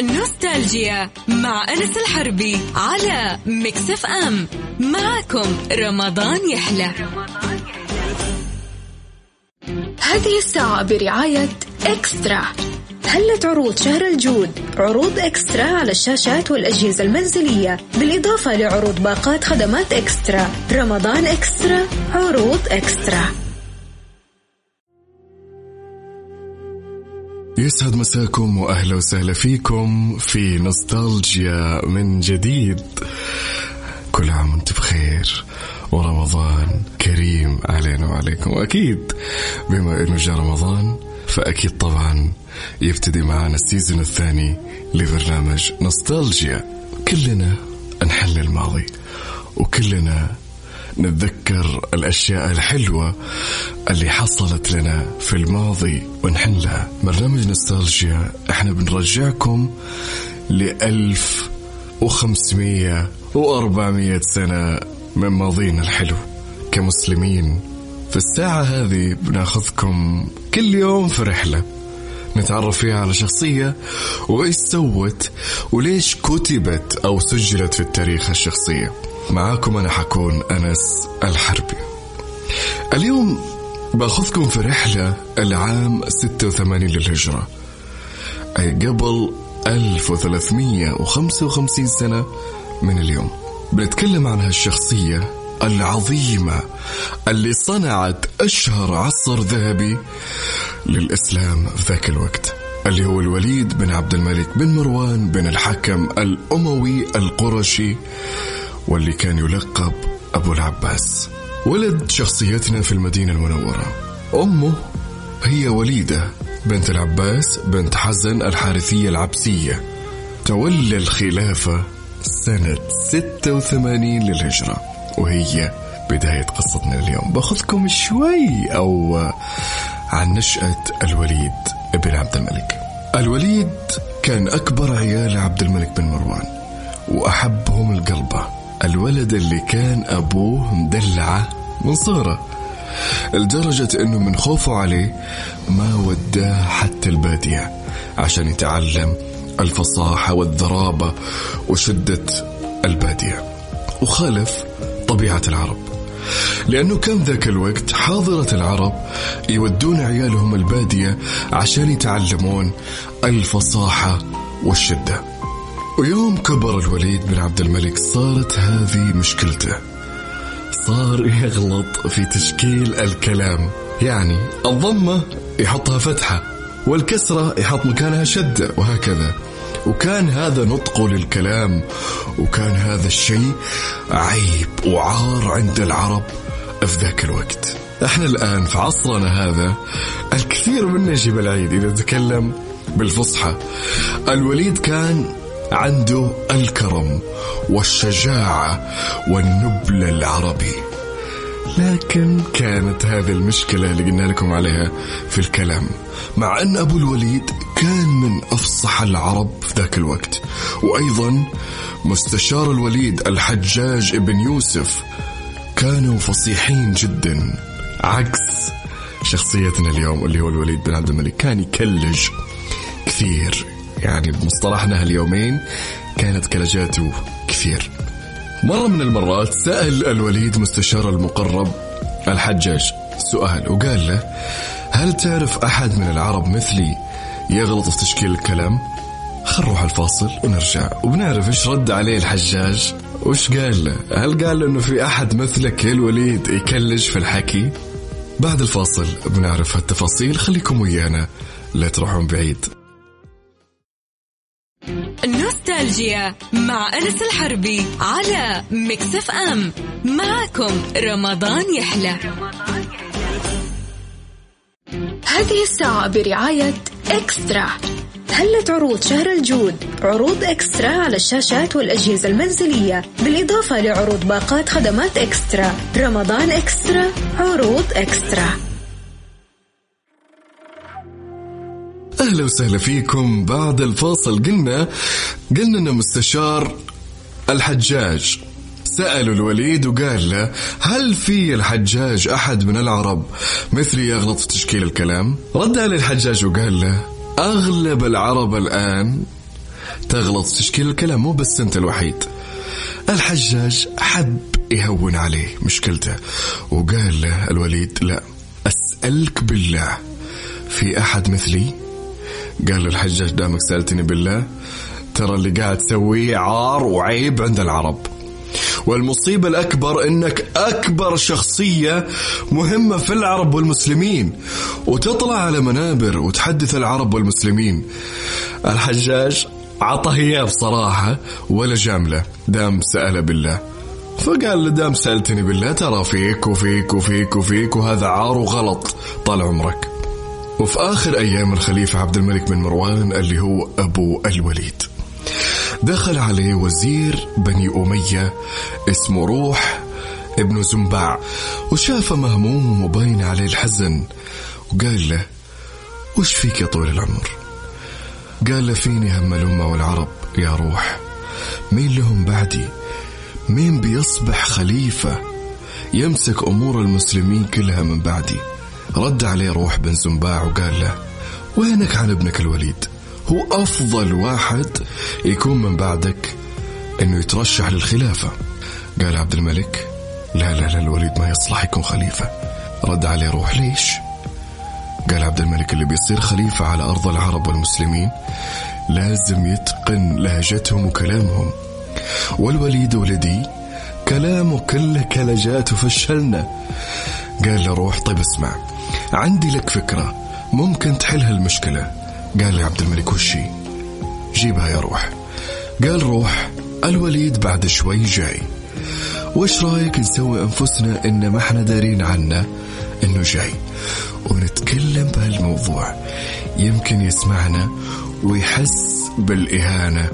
نوستالجيا مع أنس الحربي على Mix FM معكم رمضان يحلى. هذه الساعة برعاية eXtra. هلت عروض شهر الجود عروض eXtra على الشاشات والأجهزة المنزلية؟ بالإضافة لعروض باقات خدمات eXtra. رمضان eXtra عروض eXtra. يسعد مساكم وأهلا وسهلا فيكم في نوستالجيا من جديد. كل عام وأنتم بخير. ورمضان كريم علينا وعليكم. وأكيد بما إنه جاء رمضان فأكيد طبعا يبتدي معنا السيزون الثاني لبرنامج نوستالجيا. كلنا نحل الماضي وكلنا نتذكر الأشياء الحلوة اللي حصلت لنا في الماضي ونحلها برنامج نوستالجيا إحنا بنرجعكم لألف وخمسمية وأربعمية سنة من ماضينا الحلو. كمسلمين في الساعة هذه بناخذكم كل يوم في رحلة. نتعرف فيها على شخصية وإيش سوت وليش كتبت أو سجلت في التاريخ الشخصية. معاكم أنا حكون أنس الحربي. اليوم بأخذكم في رحلة العام 86 للهجرة. أي قبل 1355 سنة من اليوم. بنتكلم عن هالشخصية العظيمة اللي صنعت أشهر عصر ذهبي للإسلام في ذاك الوقت اللي هو الوليد بن عبد الملك بن مروان بن الحكم الأموي القرشي واللي كان يلقب أبو العباس. ولد شخصيتنا في المدينة المنورة. أمه هي وليدة بنت العباس بنت حزن الحارثية العبسية. تولى الخلافة سنة 86 للهجرة وهي بداية قصتنا اليوم. باخذكم شوي أو عن نشأة الوليد بن عبد الملك. الوليد كان أكبر عيال عبد الملك بن مروان وأحبهم القلبة. الولد اللي كان أبوه مدلعة من صغره. لدرجة أنه من خوفه عليه ما وداه حتى البادية عشان يتعلم الفصاحة والذرابة وشدة البادية. وخالف طبيعة العرب. لأنه كان ذاك الوقت حاضرة العرب يودون عيالهم البادية عشان يتعلمون الفصاحة والشدة. ويوم كبر الوليد بن عبد الملك صارت هذه مشكلته. صار يغلط في تشكيل الكلام. يعني الضمة يحطها فتحة والكسرة يحط مكانها شدة وهكذا. وكان هذا نطقه للكلام وكان هذا الشيء عيب وعار عند العرب في ذاك الوقت. إحنا الآن في عصرنا هذا الكثير منا يجيب العيد إذا تكلم بالفصحى. الوليد كان عنده الكرم والشجاعة والنبل العربي. لكن كانت هذه المشكلة اللي قلنا لكم عليها في الكلام مع أن أبو الوليد كان من أفصح العرب في ذاك الوقت وأيضا مستشار الوليد الحجاج ابن يوسف كانوا فصيحين جدا عكس شخصيتنا اليوم اللي هو الوليد بن عبد الملك. كان يكلج كثير. يعني بمصطلحنا هاليومين كانت كلجاته كثير. مرة من المرات سأل الوليد مستشار المقرب الحجاج سؤال وقال له هل تعرف أحد من العرب مثلي يغلط في تشكيل الكلام؟ خل نروح الفاصل ونرجع وبنعرف إيش رد عليه الحجاج. وش قال له؟ هل قال له إنه في أحد مثلك يا الوليد يكلج في الحكي؟ بعد الفاصل بنعرف هالتفاصيل خليكم ويانا لا تروحون بعيد. نوستالجيا مع أنس الحربي على Mix FM. معكم رمضان يحلى. هذه الساعة برعاية إكسترا. هلت عروض شهر الجود؟ عروض إكسترا على الشاشات والأجهزة المنزلية بالإضافة لعروض باقات خدمات إكسترا. رمضان إكسترا عروض إكسترا. أهلا وسهلا فيكم بعد الفاصل. قلنا قلنا ان مستشار الحجاج. سألوا الوليد وقال له هل في الحجاج أحد من العرب مثلي يغلط في تشكيل الكلام؟ رد عليه الحجاج وقال له أغلب العرب الآن تغلط تشكيل الكلام مو بس أنت الوحيد. الحجاج حب يهون عليه مشكلته وقال له الوليد لا أسألك بالله في أحد مثلي قال له الحجاج دامك سألتني بالله ترى اللي قاعد تسويه عار وعيب عند العرب. والمصيبة الأكبر أنك أكبر شخصية مهمة في العرب والمسلمين وتطلع على منابر وتحدث العرب والمسلمين. الحجاج عطى إياه بصراحة ولا جاملة دام سأل بالله. فقال له دام سألتني بالله ترى فيك وفيك وفيك وفيك وهذا عار وغلط طال عمرك. وفي آخر أيام الخليفة عبد الملك بن مروان اللي هو أبو الوليد. دخل عليه وزير بني أمية اسمه روح ابن زنباع وشافه مهموم وباين عليه الحزن وقال له وش فيك يا طويل العمر؟ قال له فيني هم الأمة والعرب يا روح. مين لهم بعدي؟ مين بيصبح خليفة يمسك أمور المسلمين كلها من بعدي؟ رد عليه روح بن زنباع وقال له وينك عن ابنك الوليد؟ هو أفضل واحد يكون من بعدك أنه يترشح للخلافة. قال عبد الملك لا لا لا الوليد ما يصلح يكون خليفة. رد عليه روح ليش؟ قال عبد الملك اللي بيصير خليفة على أرض العرب والمسلمين لازم يتقن لهجتهم وكلامهم. والوليد ولدي كلامه كله كلجات وفشلنا قال له روح طيب اسمع. عندي لك فكرة. ممكن تحل هالمشكلة. قال لي عبد الملك وشي جيبها يا روح. قال روح الوليد بعد شوي جاي. وش رأيك نسوي أنفسنا إن ما إحنا دارين عنه إنه جاي؟ ونتكلم بهالموضوع. يمكن يسمعنا ويحس بالإهانة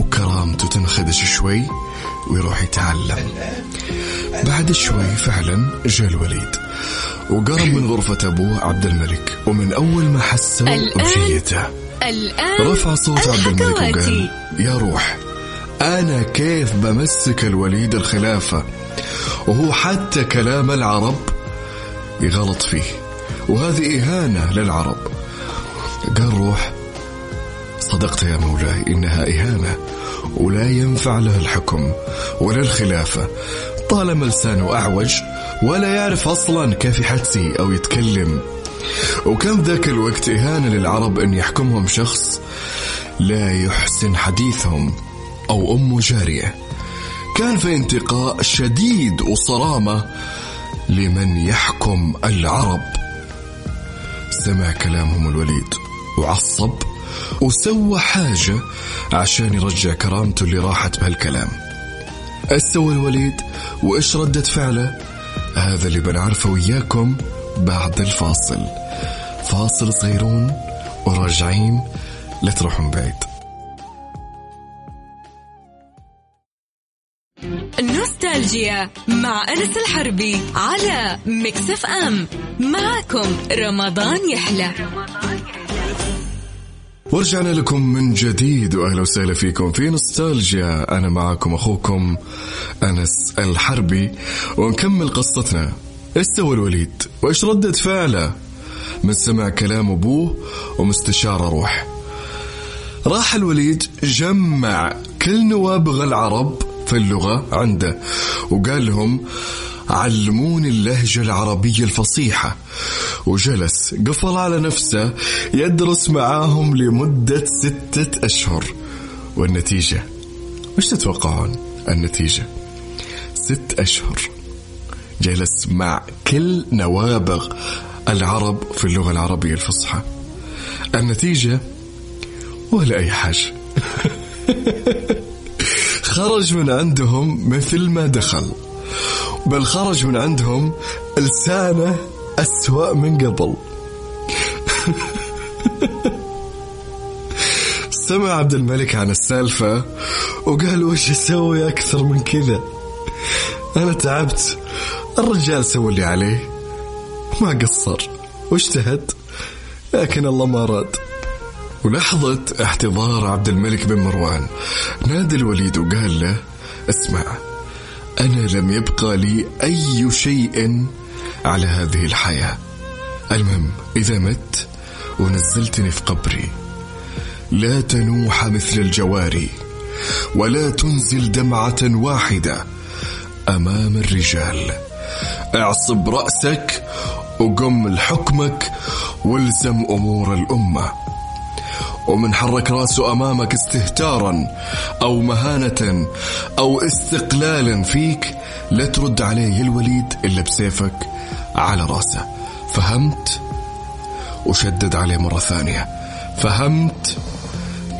وكرامته تنخدش شوي ويروح يتعلم. بعد شوي فعلا جاء الوليد. وقرب من غرفة أبوه عبد الملك ومن أول ما حسوا بجيته الآن رفع صوت عبد الملك وقال يا روح أنا كيف بمسك الوليد الخلافة؟ وهو حتى كلام العرب يغلط فيه. وهذه إهانة للعرب. قال روح صدقت يا مولاي إنها إهانة ولا ينفع له الحكم ولا الخلافة. طالما لسانه أعوج ولا يعرف أصلا كيف يحتسي أو يتكلم. وكم ذاك الوقت إهانة للعرب أن يحكمهم شخص لا يحسن حديثهم أو أم جارية. كان في انتقاء شديد وصرامة لمن يحكم العرب. سمع كلامهم الوليد وعصب وسوى حاجة عشان يرجع كرامته اللي راحت بهالكلام. إيش سوى الوليد وإيش ردة فعله؟ هذا اللي بنعرفه وياكم بعد الفاصل. فاصل صغيرون وراجعين لا تروحون بعيد. نوستالجيا مع أنس الحربي على مكسف أم. معكم رمضان يحلى. ورجعنا لكم من جديد وأهلا وسهلا فيكم في نوستالجيا. أنا معكم أخوكم أنس الحربي ونكمل قصتنا. إيش سوى الوليد؟ وإيش ردة فعله؟ من سمع كلام أبوه ومستشار روح. راح الوليد جمع كل نوابغ العرب في اللغة عنده وقال لهم علموني اللهجة العربية الفصيحة. وجلس قفل على نفسه يدرس معاهم لمدة ستة أشهر. والنتيجة؟ وش تتوقعون النتيجة؟ ست أشهر. جلس مع كل نوابغ العرب في اللغة العربية الفصحى. النتيجة؟ ولا أي حاجة. خرج من عندهم مثل ما دخل. بل خرج من عندهم لسانه أسوأ من قبل. سمع عبد الملك عن السالفة وقال وش يسوي أكثر من كذا. أنا تعبت الرجال سوى اللي عليه. ما قصر واجتهد لكن الله ما راد. ولحظة احتضار عبد الملك بن مروان نادى الوليد وقال له اسمع أنا لم يبقى لي أي شيء على هذه الحياة. المهم إذا مت ونزلتني في قبري. لا تنوح مثل الجواري ولا تنزل دمعة واحدة أمام الرجال. أعصب رأسك وقم لحكمك والزم أمور الأمة. ومن حرك رأسه أمامك استهتارا أو مهانة أو استقلالا فيك لا ترد عليه الوليد إلا بسيفك على رأسه. فهمت؟ وشدد عليه مرة ثانية. فهمت؟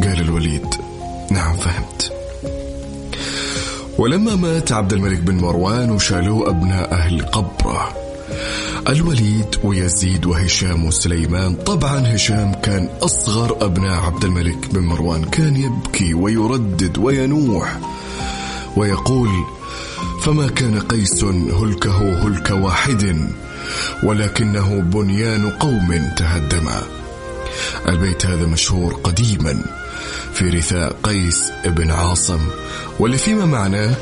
قال الوليد. نعم فهمت. ولما مات عبد الملك بن مروان وشالوه أبناء أهل قبره. الوليد ويزيد وهشام وسليمان. طبعا هشام كان أصغر أبناء عبد الملك بن مروان. كان يبكي ويردد وينوح ويقول فما كان قيس هلكه هلك واحد ولكنه بنيان قوم تهدما. البيت هذا مشهور قديما. في رثاء قيس بن عاصم. واللي فيما معناه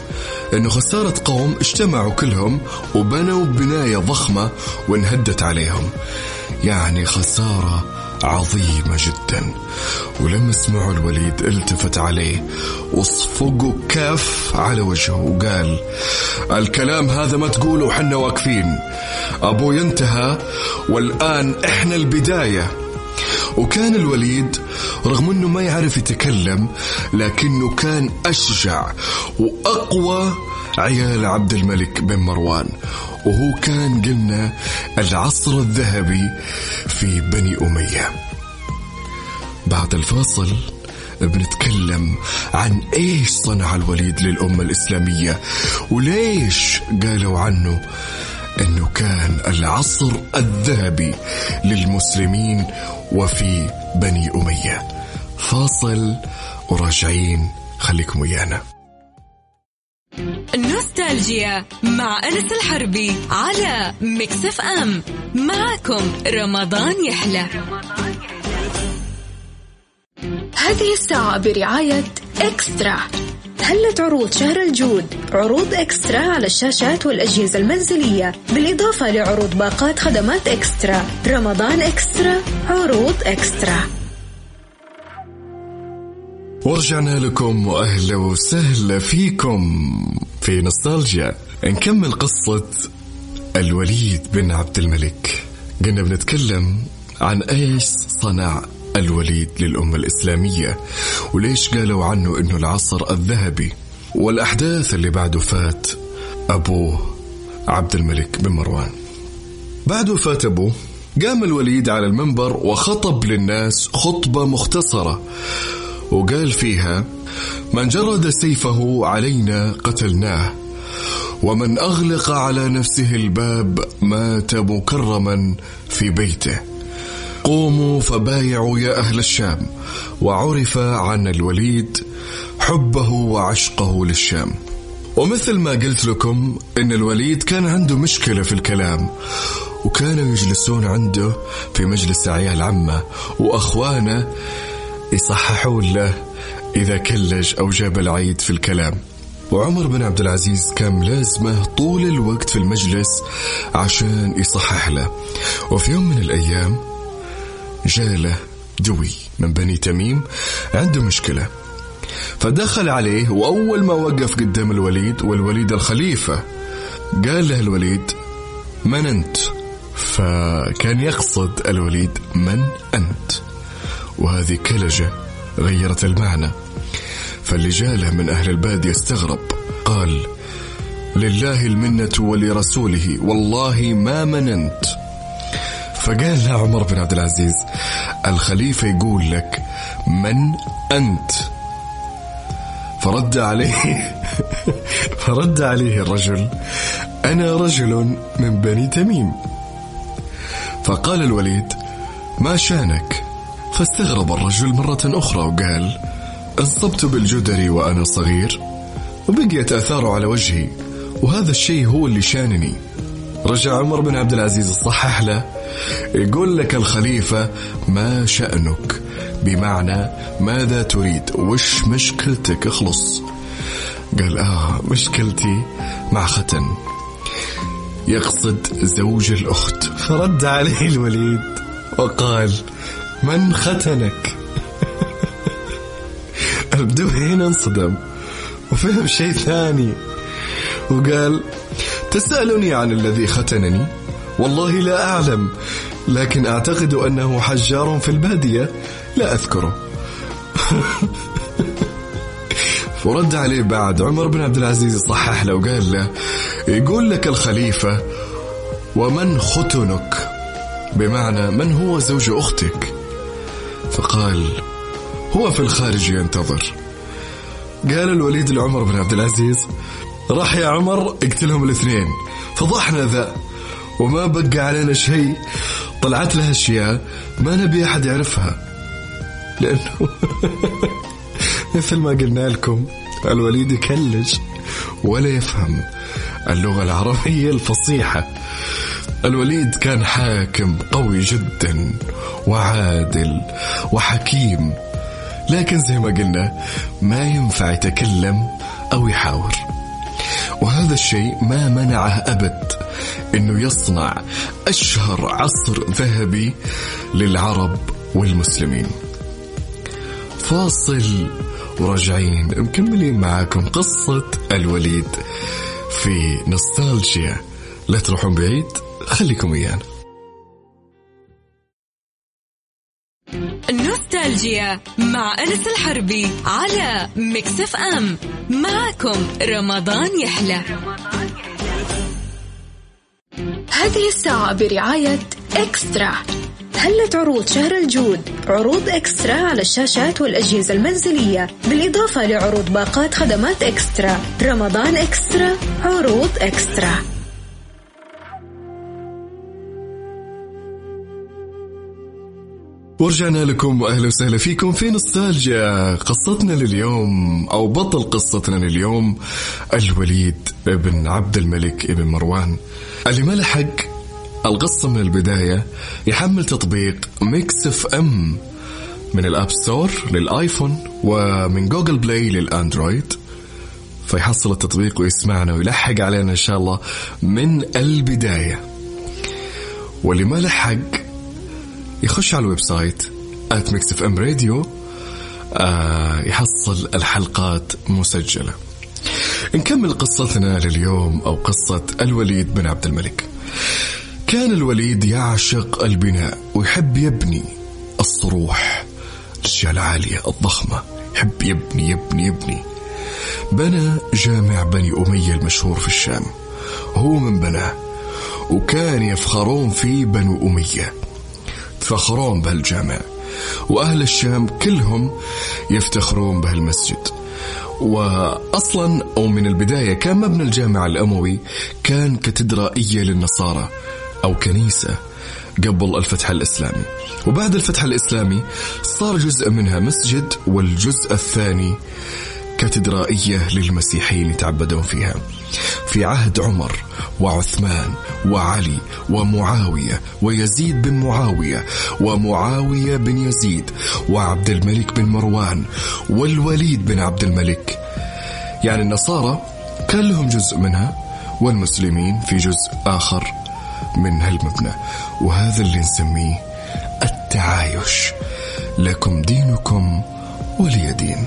إنه خسارة قوم اجتمعوا كلهم وبنوا بناية ضخمة وانهدت عليهم. يعني خسارة عظيمة جدا. ولما سمعوا الوليد التفت عليه وصفقوا كاف على وجهه وقال الكلام هذا ما تقوله وحنا واقفين. أبوي انتهى والآن إحنا البداية. وكان الوليد رغم إنه ما يعرف يتكلم لكنه كان أشجع وأقوى عيال عبد الملك بن مروان. وهو كان قلنا العصر الذهبي في بني أمية. بعد الفاصل بنتكلم عن إيش صنع الوليد للأمة الإسلامية وليش قالوا عنه إنه كان العصر الذهبي للمسلمين وفي بني أمية. فاصل وراجعين خليكم ويانا. نوستالجيا مع أنس الحربي على Mix FM. معكم رمضان يحلى. هذه الساعة برعاية eXtra. هلت عروض شهر الجود. عروض إكسترا على الشاشات والأجهزة المنزلية بالإضافة لعروض باقات خدمات إكسترا. رمضان إكسترا عروض إكسترا. ورجعنا لكم وأهلا وسهلا فيكم في نوستالجيا. نكمل قصة الوليد بن عبد الملك. قلنا بنتكلم عن إيش؟ صنع الوليد للأمة الإسلامية. وليش قالوا عنه إنه العصر الذهبي؟ والأحداث اللي بعد وفاة أبوه عبد الملك بن مروان. بعد وفاة أبوه قام الوليد على المنبر وخطب للناس خطبة مختصرة. وقال فيها من جرد سيفه علينا قتلناه ومن أغلق على نفسه الباب مات مكرما في بيته. قوموا فبايعوا يا أهل الشام. وعرف عن الوليد حبه وعشقه للشام. ومثل ما قلت لكم إن الوليد كان عنده مشكلة في الكلام وكانوا يجلسون عنده في مجلس عيال عمه وأخوانه يصححون له إذا كلج أو جاب العيد في الكلام. وعمر بن عبد العزيز كان ملازمه طول الوقت في المجلس عشان يصحح له. وفي يوم من الأيام جاله دوي من بني تميم عنده مشكلة. فدخل عليه وأول ما وقف قدام الوليد والوليد الخليفة قال له الوليد من أنت؟ فكان يقصد الوليد من أنت؟ وهذه كلجة غيرت المعنى. فاللي جاله من أهل البادية استغرب قال لله المنة ولرسوله والله ما مننت. فقال له عمر بن عبد العزيز الخليفة يقول لك من أنت؟ فرد عليه فرد عليه الرجل أنا رجل من بني تميم. فقال الوليد ما شأنك؟ فاستغرب الرجل مرة أخرى وقال انصبت بالجدري وأنا صغير وبقيت آثاره على وجهي وهذا الشيء هو اللي شانني. رجع عمر بن عبد العزيز صحح له يقول لك الخليفة ما شأنك؟ بمعنى ماذا تريد؟ وش مشكلتك؟ اخلص. قال آه مشكلتي مع ختن يقصد زوج الأخت. فرد عليه الوليد وقال من ختنك؟ البدوي هنا انصدم وفهم شيء ثاني. وقال تسألني عن الذي ختنني؟ والله لا أعلم لكن أعتقد أنه حجار في البادية لا أذكره. ورد عليه بعد عمر بن عبد العزيز صحح له وقال له يقول لك الخليفة ومن ختنك؟ بمعنى من هو زوج أختك؟ فقال هو في الخارج ينتظر. قال الوليد لعمر بن عبد العزيز راح يا عمر اقتلهم الاثنين. فضحنا ذا وما بقى علينا شيء. طلعت لها أشياء ما نبي أحد يعرفها. لأنه مثل ما قلنا لكم الوليد يكلج ولا يفهم اللغة العربية الفصيحة. الوليد كان حاكم قوي جدا وعادل وحكيم. لكن زي ما قلنا ما ينفع يتكلم أو يحاور. وهذا الشيء ما منعه أبد. أنه يصنع أشهر عصر ذهبي للعرب والمسلمين. فاصل وراجعين. مكملين معاكم قصة الوليد في نوستالجيا. لا تروحون بعيد خليكم ويانا. نوستالجيا مع أنس الحربي على Mix FM. معكم رمضان يحلى. هذه الساعة برعاية إكسترا. هلت عروض شهر الجود؟ عروض إكسترا على الشاشات والأجهزة المنزلية. بالإضافة لعروض باقات خدمات إكسترا. رمضان إكسترا عروض إكسترا. ورجعنا لكم وأهلا وسهلا فيكم في نوستالجيا قصتنا لليوم أو بطل قصتنا لليوم الوليد بن عبد الملك ابن مروان. اللي ما لحق القصة من البداية يحمل تطبيق Mix FM من ال App Store لل iPhone ومن Google Play لل Android. فيحصل التطبيق ويسمعنا ويلحق علينا إن شاء الله من البداية. واللي ما لحق يخش على ال website at Mix FM Radio يحصل الحلقات مسجلة. نكمل قصتنا لليوم أو قصة الوليد بن عبد الملك. كان الوليد يعشق البناء ويحب يبني الصروح الأشياء العالية الضخمة. يحب يبني يبني يبني. بنى جامع بني أمية المشهور في الشام. هو من بناه. وكان يفخرون فيه بنو أمية. يتفخرون بهالجامع وأهل الشام كلهم يفتخرون بهالمسجد. وأصلا أو من البداية كان مبنى الجامع الأموي كان كاتدرائية للنصارى أو كنيسة قبل الفتح الإسلامي. وبعد الفتح الإسلامي صار جزء منها مسجد والجزء الثاني كاتدرائية للمسيحيين يتعبدون فيها. في عهد عمر وعثمان وعلي ومعاوية ويزيد بن معاوية ومعاوية بن يزيد وعبد الملك بن مروان والوليد بن عبد الملك. يعني النصارى كان لهم جزء منها والمسلمين في جزء آخر من هالمبنى. وهذا اللي نسميه التعايش. لكم دينكم ولي دين.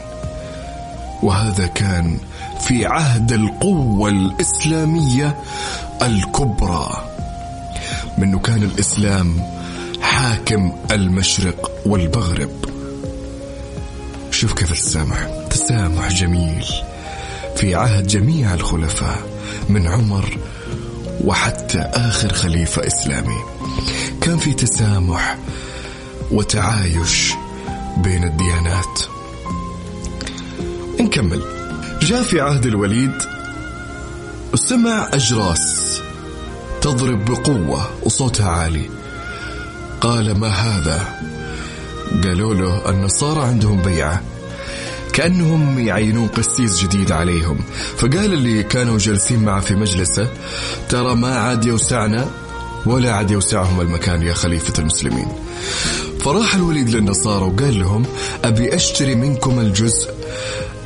وهذا كان في عهد القوة الإسلامية الكبرى. منه كان الإسلام حاكم المشرق والمغرب. شوف كيف التسامح تسامح جميل. في عهد جميع الخلفاء من عمر وحتى آخر خليفة إسلامي. كان في تسامح وتعايش بين الديانات. نكمل. جاء في عهد الوليد سمع أجراس تضرب بقوة وصوتها عالي. قال ما هذا؟ قالوا له النصارى عندهم بيعة. كأنهم يعينون قسيس جديد عليهم. فقال اللي كانوا جالسين معه في مجلسه ترى ما عاد يوسعنا ولا عاد يوسعهم المكان يا خليفة المسلمين. فراح الوليد للنصارى وقال لهم أبي أشتري منكم الجزء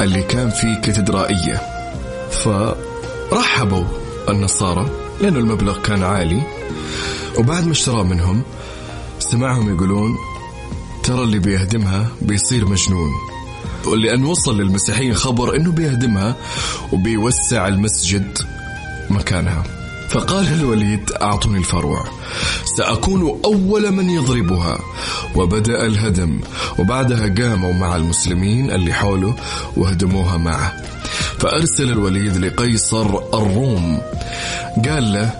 اللي كان فيه كاتدرائية. فرحبوا النصارى لأنه المبلغ كان عالي. وبعد ما اشترى منهم سمعهم يقولون ترى اللي بيهدمها بيصير مجنون. لأن وصل للمسيحيين خبر أنه بيهدمها وبيوسع المسجد مكانها. فقال الوليد أعطوني الفروع. سأكون أول من يضربها. وبدأ الهدم. وبعدها قاموا مع المسلمين اللي حوله وهدموها معه. فأرسل الوليد لقيصر الروم. قال له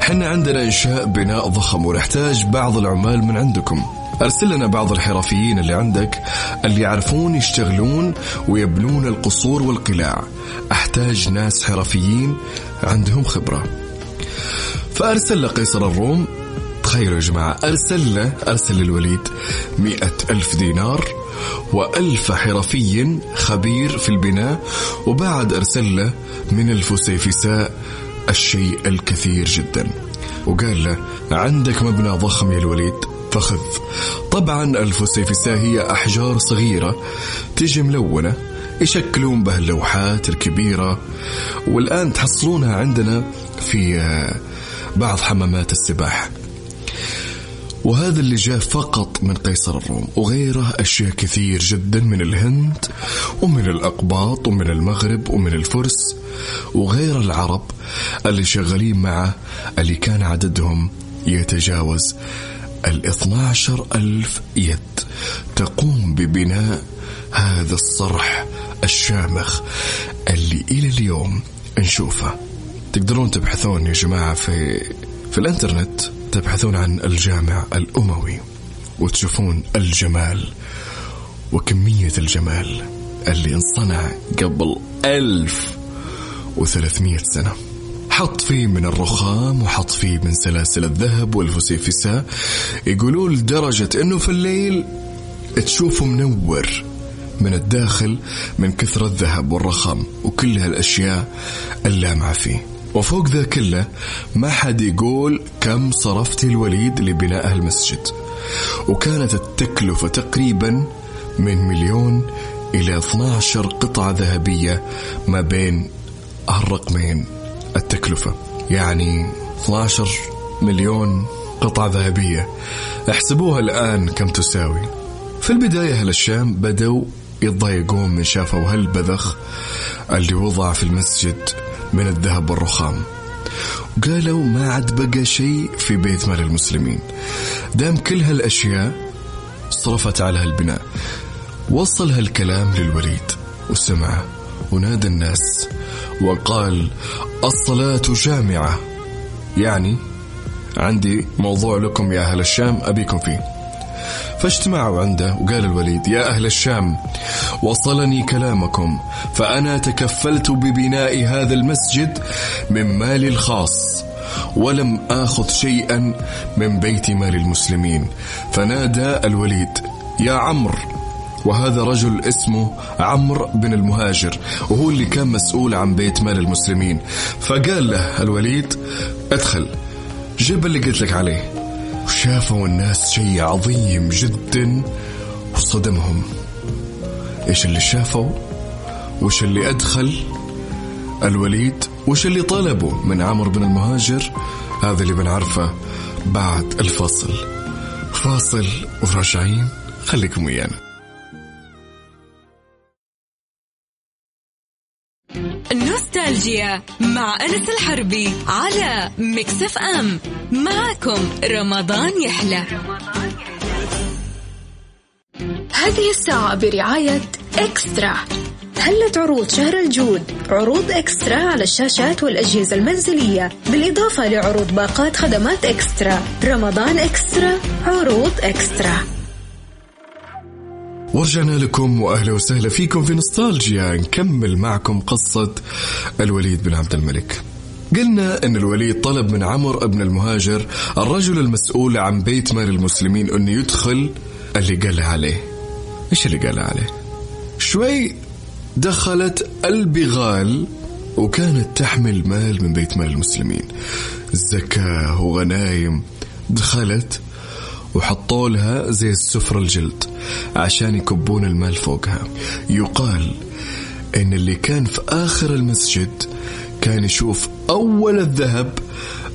حنا عندنا إنشاء بناء ضخم ونحتاج بعض العمال من عندكم. أرسل لنا بعض الحرفيين اللي عندك اللي يعرفون يشتغلون ويبنون القصور والقلاع. أحتاج ناس حرفيين عندهم خبرة. فأرسل له قيصر الروم. تخيلوا يا جماعة أرسل له أرسل للوليد مئة ألف دينار وألف حرفي خبير في البناء وبعد أرسل له من الفسيفساء الشيء الكثير جدا. وقال له عندك مبنى ضخم يا الوليد فخذ. طبعا الفسيفساء هي أحجار صغيرة تجي ملونة يشكلون به اللوحات الكبيرة والآن تحصلونها عندنا في بعض حمامات السباحة. وهذا اللي جاء فقط من قيصر الروم وغيره أشياء كثير جدا من الهند ومن الأقباط ومن المغرب ومن الفرس وغير العرب اللي شغالين معه اللي كان عددهم يتجاوز الاثنى عشر ألف يد. تقوم ببناء هذا الصرح الشامخ اللي إلى اليوم نشوفه. تقدرون تبحثون يا جماعة في في الانترنت تبحثون عن الجامع الأموي وتشوفون الجمال وكمية الجمال اللي انصنع قبل ألف وثلاثمية سنة. حط فيه من الرخام وحط فيه من سلاسل الذهب والفسيفساء يقولون لدرجة إنه في الليل تشوفه منور من الداخل من كثرة الذهب والرخام وكل هالأشياء اللامعة فيه وفوق ذا كله ما حد يقول كم صرفت الوليد لبناء المسجد وكانت التكلفة تقريبا من مليون إلى 12 قطعة ذهبية ما بين هالرقمين. التكلفة يعني 12 مليون قطعة ذهبية. احسبوها الآن كم تساوي. في البداية أهل الشام بدوا يتضايقون من شافوا هالبذخ اللي وضع في المسجد. من الذهب والرخام. قالوا ما عاد بقى شيء في بيت مال المسلمين. دام كل هالأشياء صرفت على هالبناء. وصل هالكلام للوليد وسمعه ونادى الناس وقال الصلاة جامعة. يعني عندي موضوع لكم يا أهل الشام أبيكم فيه. فاجتمعوا عنده وقال الوليد يا أهل الشام وصلني كلامكم فأنا تكفلت ببناء هذا المسجد من مالي الخاص ولم آخذ شيئا من بيت مال المسلمين. فنادى الوليد يا عمرو. وهذا رجل اسمه عمرو بن المهاجر وهو اللي كان مسؤول عن بيت مال المسلمين. فقال له الوليد ادخل جيب اللي قلت لك عليه. وشافوا الناس شيء عظيم جدا وصدمهم. إيش اللي شافوا؟ وش اللي أدخل؟ الوليد وش اللي طلبوا من عمرو بن المهاجر؟ هذا اللي بنعرفه بعد الفصل فاصل وراجعين. خليكم ويانا. نوستالجيا مع أنس الحربي على مكسف أم معكم رمضان يحلى. هذه الساعة برعاية إكسترا. هلت عروض شهر الجود؟ عروض إكسترا على الشاشات والأجهزة المنزلية. بالإضافة لعروض باقات خدمات إكسترا. رمضان إكسترا عروض إكسترا. ورجعنا لكم وأهلا وسهلا فيكم في نوستالجيا نكمل معكم قصة الوليد بن عبد الملك. قلنا إن الوليد طلب من عمر بن المهاجر الرجل المسؤول عن بيت مال المسلمين انه يدخل اللي قال عليه. إيش اللي قال عليه؟ شوي دخلت البغال وكانت تحمل مال من بيت مال المسلمين زكاة وغنايم دخلت وحطوا لها زي السفرة الجلد عشان يكبون المال فوقها. يقال إن اللي كان في آخر المسجد كان يشوف أول الذهب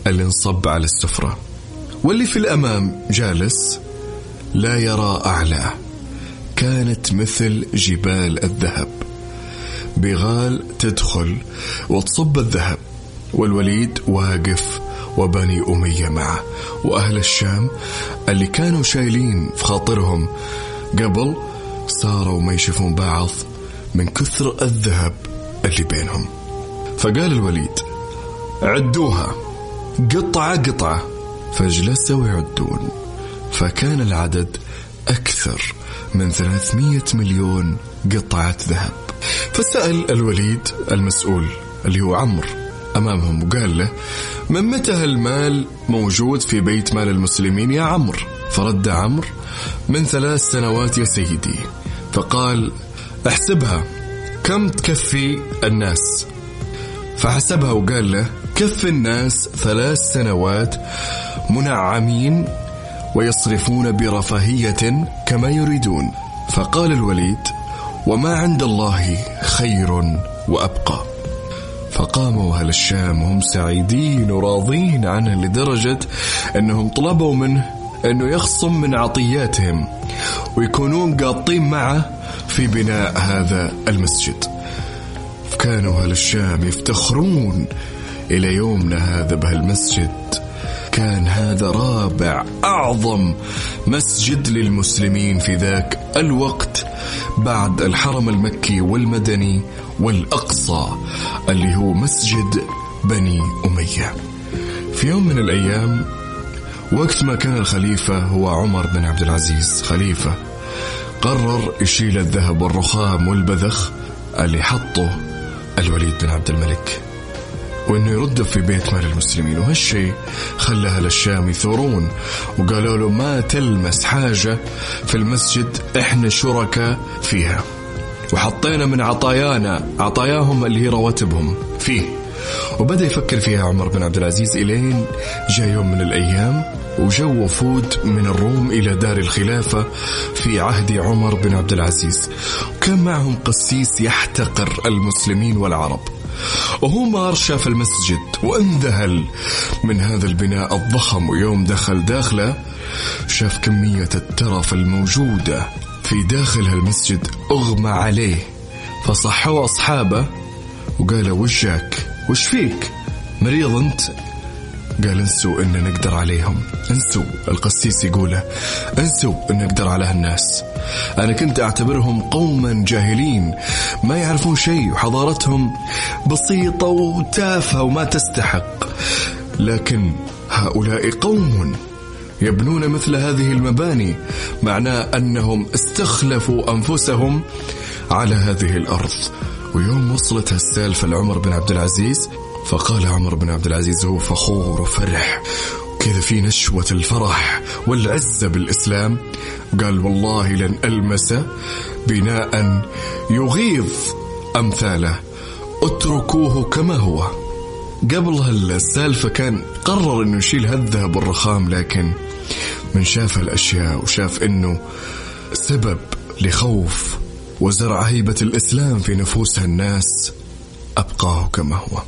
اللي انصب على السفرة واللي في الأمام جالس لا يرى اعلاه كانت مثل جبال الذهب. بغال تدخل وتصب الذهب والوليد واقف وبني أمية معه وأهل الشام اللي كانوا شايلين في خاطرهم قبل صاروا ما يشوفون بعض من كثر الذهب اللي بينهم. فقال الوليد عدوها قطعة قطعة فجلسوا يعدون فكان العدد أكثر من 300 مليون قطعة ذهب. فسأل الوليد المسؤول اللي هو عمرو أمامهم وقال له من متى هالمال موجود في بيت مال المسلمين يا عمرو؟ فرد عمرو من ثلاث سنوات يا سيدي. فقال احسبها. كم تكفي الناس؟ فحسبها وقال له كف الناس ثلاث سنوات منعمين ويصرفون برفاهية كما يريدون. فقال الوليد وما عند الله خير وأبقى. فقاموا أهل الشام وهم سعيدين وراضين عنه لدرجة أنهم طلبوا منه أنه يخصم من عطياتهم ويكونون قاطين معه في بناء هذا المسجد. كانوا أهل الشام يفتخرون إلى يومنا هذا بهالمسجد. كان هذا رابع أعظم مسجد للمسلمين في ذاك الوقت. بعد الحرم المكي والمدني والأقصى اللي هو مسجد بني أمية. في يوم من الأيام وقت ما كان الخليفة هو عمر بن عبد العزيز خليفة قرر يشيل الذهب والرخام والبذخ اللي حطه الوليد بن عبد الملك. وإنه يرده في بيت مال المسلمين. وهالشيء خلى أهل الشام يثورون. وقالوا له ما تلمس حاجة في المسجد إحنا شركاء فيها. وحطينا من عطايانا عطاياهم اللي هي رواتبهم فيه. وبدأ يفكر فيها عمر بن عبد العزيز إلين جاء يوم من الأيام وجو وفود من الروم إلى دار الخلافة في عهد عمر بن عبد العزيز. وكان معهم قسيس يحتقر المسلمين والعرب. وهو مار شاف المسجد وانذهل من هذا البناء الضخم. ويوم دخل داخله شاف كمية الترف الموجودة في داخل هالمسجد أغمى عليه. فصحوا أصحابه وقالوا وش جاك وش فيك؟ مريض أنت؟ قال انسوا إن نقدر عليهم. انسوا القسيس يقوله. انسوا إن نقدر على هالناس. أنا كنت أعتبرهم قوما جاهلين. ما يعرفون شيء وحضارتهم بسيطة وتافهة وما تستحق. لكن هؤلاء قوم يبنون مثل هذه المباني معناه أنهم استخلفوا أنفسهم على هذه الأرض. ويوم وصلت هالسالفة لعمر بن عبد العزيز فقال عمر بن عبد العزيز هو فخور وفرح. كذا في نشوة الفرح؟ والعزة بالإسلام؟ قال والله لن ألمس بناء يغيظ أمثاله. اتركوه كما هو. قبل هالسالفة كان قرر إنه يشيل هالذهب والرخام لكن من شاف الأشياء وشاف إنه سبب لخوف وزرع هيبة الإسلام في نفوس الناس أبقاه كما هو.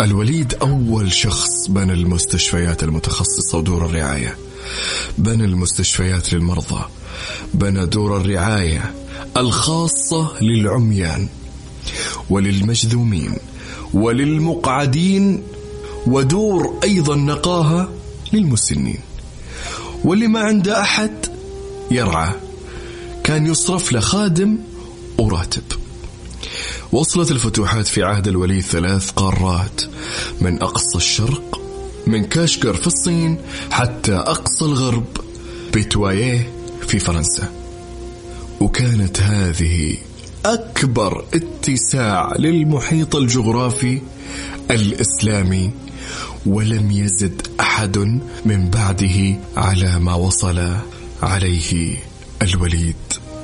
الوليد أول شخص بنى المستشفيات المتخصصة ودور الرعاية. بنى المستشفيات للمرضى. بنى دور الرعاية الخاصة للعميان وللمجذومين وللمقعدين ودور أيضا نقاهة للمسنين. واللي ما عنده أحد يرعى كان يصرف له خادم وراتب. وصلت الفتوحات في عهد الولي ثلاث قارات من أقصى الشرق من كاشكر في الصين حتى أقصى الغرب بتوايه في فرنسا. وكانت هذه أكبر اتساع للمحيط الجغرافي الإسلامي ولم يزد أحد من بعده على ما وصل عليه الوليد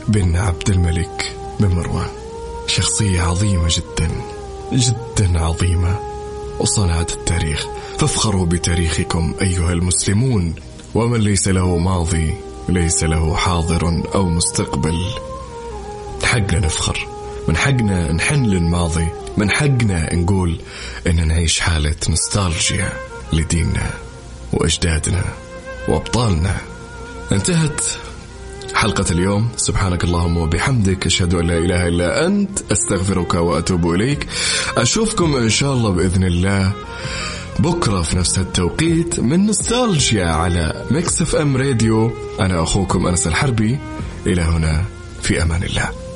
بن عبد الملك بن مروان. شخصية عظيمة جدا جدا عظيمة. وصنعت التاريخ. فافخروا بتاريخكم أيها المسلمون. ومن ليس له ماضي ليس له حاضر أو مستقبل. حقنا نفخر. من حقنا نحن للماضي من حقنا نقول إن نعيش حالة نوستالجيا لديننا وأجدادنا وأبطالنا. انتهت حلقة اليوم. سبحانك اللهم وبحمدك أشهد أن لا إله إلا أنت أستغفرك وأتوب إليك. أشوفكم إن شاء الله بإذن الله. بكرة في نفس التوقيت من نوستالجيا على Mix FM Radio. أنا أخوكم أنس الحربي. إلى هنا في أمان الله.